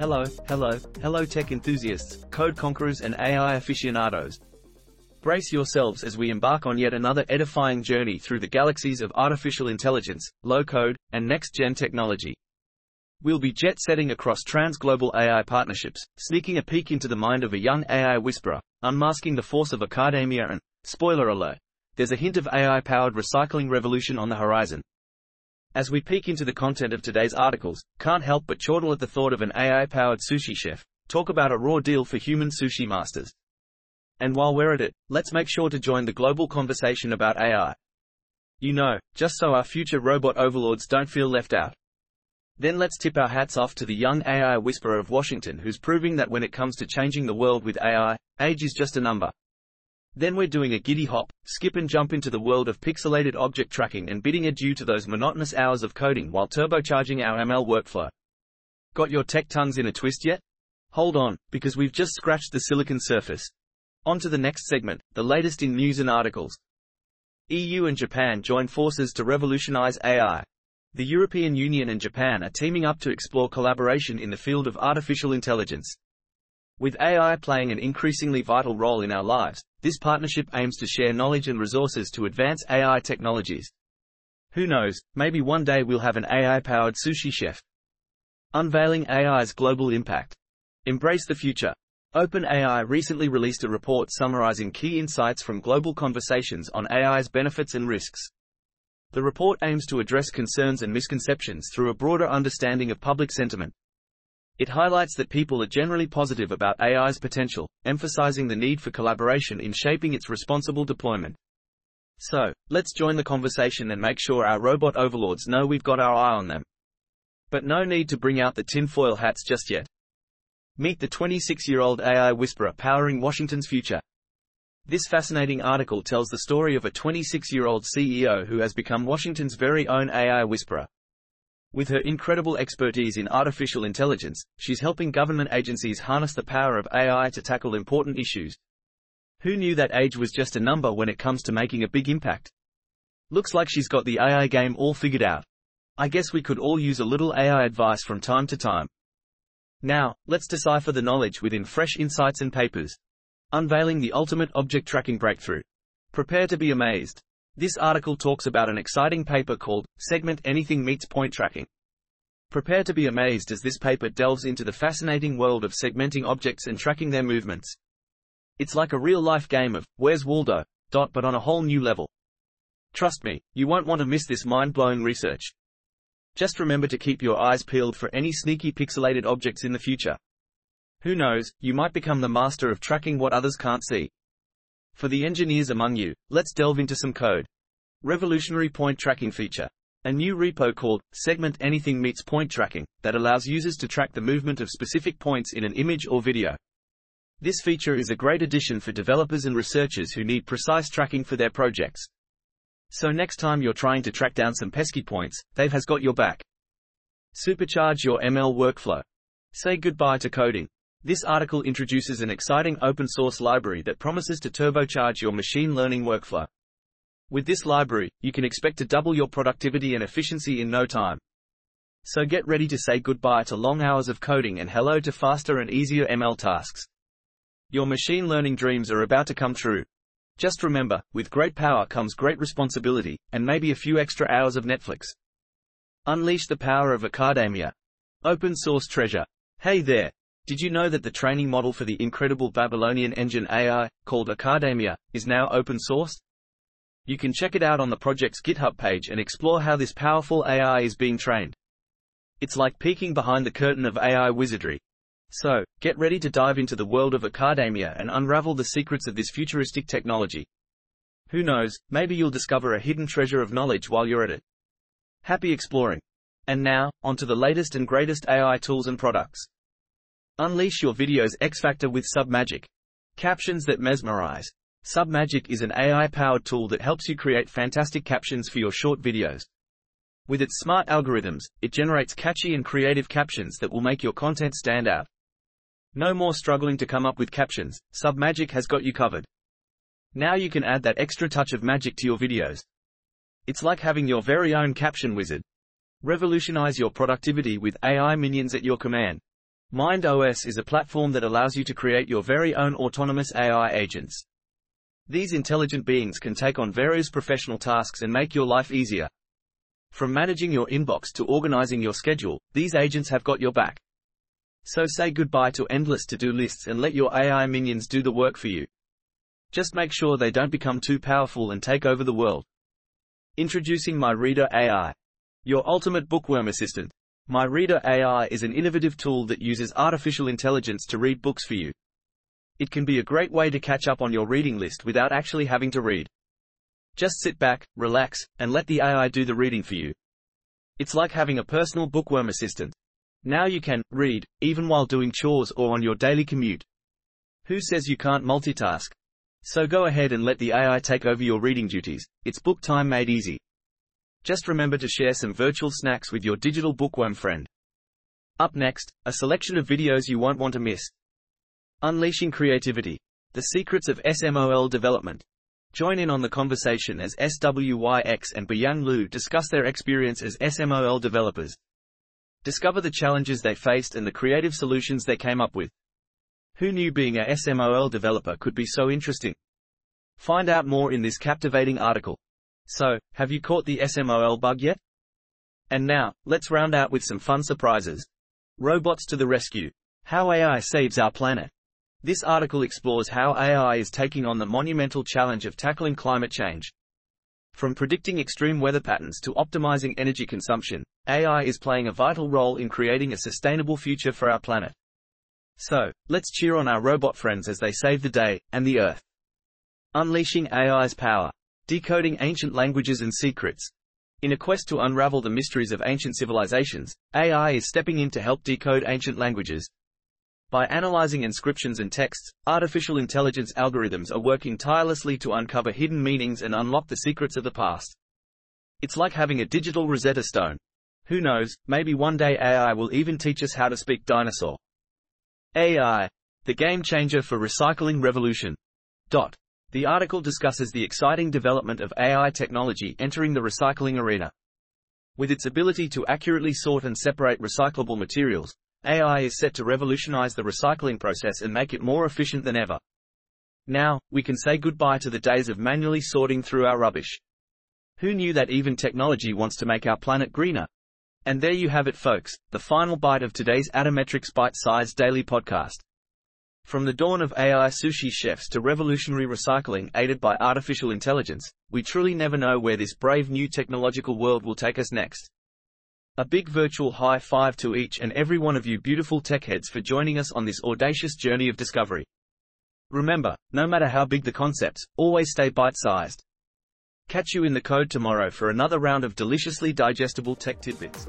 Hello, hello, hello tech enthusiasts, code conquerors and AI aficionados. Brace yourselves as we embark on yet another edifying journey through the galaxies of artificial intelligence, low-code, and next-gen technology. We'll be jet-setting across trans-global AI partnerships, sneaking a peek into the mind of a young AI whisperer, unmasking the force of Akkademia and, spoiler alert, there's a hint of AI-powered recycling revolution on the horizon. As we peek into the content of today's articles, can't help but chortle at the thought of an AI-powered sushi chef. Talk about a raw deal for human sushi masters. And while we're at it, let's make sure to join the global conversation about AI. You know, just so our future robot overlords don't feel left out. Then let's tip our hats off to the young AI whisperer of Washington who's proving that when it comes to changing the world with AI, age is just a number. Then we're doing a giddy hop, skip and jump into the world of pixelated object tracking and bidding adieu to those monotonous hours of coding while turbocharging our ML workflow. Got your tech tongues in a twist yet? Hold on, because we've just scratched the silicon surface. On to the next segment, the latest in news and articles. EU and Japan join forces to revolutionize AI. The European Union and Japan are teaming up to explore collaboration in the field of artificial intelligence. With AI playing an increasingly vital role in our lives, this partnership aims to share knowledge and resources to advance AI technologies. Who knows, maybe one day we'll have an AI-powered sushi chef. Unveiling AI's global impact. Embrace the future. OpenAI recently released a report summarizing key insights from global conversations on AI's benefits and risks. The report aims to address concerns and misconceptions through a broader understanding of public sentiment. It highlights that people are generally positive about AI's potential, emphasizing the need for collaboration in shaping its responsible deployment. So, let's join the conversation and make sure our robot overlords know we've got our eye on them. But no need to bring out the tinfoil hats just yet. Meet the 26-year-old AI whisperer powering Washington's future. This fascinating article tells the story of a 26-year-old CEO who has become Washington's very own AI whisperer. With her incredible expertise in artificial intelligence, she's helping government agencies harness the power of AI to tackle important issues. Who knew that age was just a number when it comes to making a big impact? Looks like she's got the AI game all figured out. I guess we could all use a little AI advice from time to time. Now, let's decipher the knowledge within fresh insights and papers. Unveiling the ultimate object tracking breakthrough. Prepare to be amazed. This article talks about an exciting paper called Segment Anything Meets Point Tracking. Prepare to be amazed as this paper delves into the fascinating world of segmenting objects and tracking their movements. It's like a real-life game of Where's Waldo? Dot, but on a whole new level. Trust me, you won't want to miss this mind-blowing research. Just remember to keep your eyes peeled for any sneaky pixelated objects in the future. Who knows, you might become the master of tracking what others can't see. For the engineers among you, let's delve into some code. Revolutionary point tracking feature. A new repo called Segment Anything Meets Point Tracking that allows users to track the movement of specific points in an image or video. This feature is a great addition for developers and researchers who need precise tracking for their projects. So next time you're trying to track down some pesky points, Dave has got your back. Supercharge your ML workflow. Say goodbye to coding. This article introduces an exciting open source library that promises to turbocharge your machine learning workflow. With this library, you can expect to double your productivity and efficiency in no time. So get ready to say goodbye to long hours of coding and hello to faster and easier ML tasks. Your machine learning dreams are about to come true. Just remember, with great power comes great responsibility, and maybe a few extra hours of Netflix. Unleash the power of Akkademia. Open source treasure. Hey there, did you know that the training model for the incredible Babylonian engine AI, called Akkademia, is now open source? You can check it out on the project's GitHub page and explore how this powerful AI is being trained. It's like peeking behind the curtain of AI wizardry. So, get ready to dive into the world of Akkademia and unravel the secrets of this futuristic technology. Who knows, maybe you'll discover a hidden treasure of knowledge while you're at it. Happy exploring. And now, onto the latest and greatest AI tools and products. Unleash your video's X Factor with Submagic. Captions that mesmerize. Submagic is an AI-powered tool that helps you create fantastic captions for your short videos. With its smart algorithms, it generates catchy and creative captions that will make your content stand out. No more struggling to come up with captions, Submagic has got you covered. Now you can add that extra touch of magic to your videos. It's like having your very own caption wizard. Revolutionize your productivity with AI minions at your command. MindOS is a platform that allows you to create your very own autonomous AI agents. These intelligent beings can take on various professional tasks and make your life easier. From managing your inbox to organizing your schedule, these agents have got your back. So say goodbye to endless to-do lists and let your AI minions do the work for you. Just make sure they don't become too powerful and take over the world. Introducing MyReader AI. Your ultimate bookworm assistant. MyReader AI is an innovative tool that uses artificial intelligence to read books for you. It can be a great way to catch up on your reading list without actually having to read. Just sit back, relax, and let the AI do the reading for you. It's like having a personal bookworm assistant. Now you can read, even while doing chores or on your daily commute. Who says you can't multitask? So go ahead and let the AI take over your reading duties. It's book time made easy. Just remember to share some virtual snacks with your digital bookworm friend. Up next, a selection of videos you won't want to miss. Unleashing Creativity. The Secrets of SMOL Development. Join in on the conversation as SWYX and Bayang Lu discuss their experience as SMOL developers. Discover the challenges they faced and the creative solutions they came up with. Who knew being a SMOL developer could be so interesting? Find out more in this captivating article. So, have you caught the SMOL bug yet? And now, let's round out with some fun surprises. Robots to the rescue. How AI saves our planet. This article explores how AI is taking on the monumental challenge of tackling climate change. From predicting extreme weather patterns to optimizing energy consumption, AI is playing a vital role in creating a sustainable future for our planet. So, let's cheer on our robot friends as they save the day, and the Earth. Unleashing AI's power. Decoding ancient languages and secrets. In a quest to unravel the mysteries of ancient civilizations, AI is stepping in to help decode ancient languages. By analyzing inscriptions and texts, artificial intelligence algorithms are working tirelessly to uncover hidden meanings and unlock the secrets of the past. It's like having a digital Rosetta Stone. Who knows, maybe one day AI will even teach us how to speak dinosaur. AI. The game changer for recycling revolution. Dot. The article discusses the exciting development of AI technology entering the recycling arena. With its ability to accurately sort and separate recyclable materials, AI is set to revolutionize the recycling process and make it more efficient than ever. Now, we can say goodbye to the days of manually sorting through our rubbish. Who knew that even technology wants to make our planet greener? And there you have it folks, the final bite of today's Atometrix bite-sized daily podcast. From the dawn of AI sushi chefs to revolutionary recycling aided by artificial intelligence, we truly never know where this brave new technological world will take us next. A big virtual high five to each and every one of you beautiful tech heads for joining us on this audacious journey of discovery. Remember, no matter how big the concepts, always stay bite-sized. Catch you in the code tomorrow for another round of deliciously digestible tech tidbits.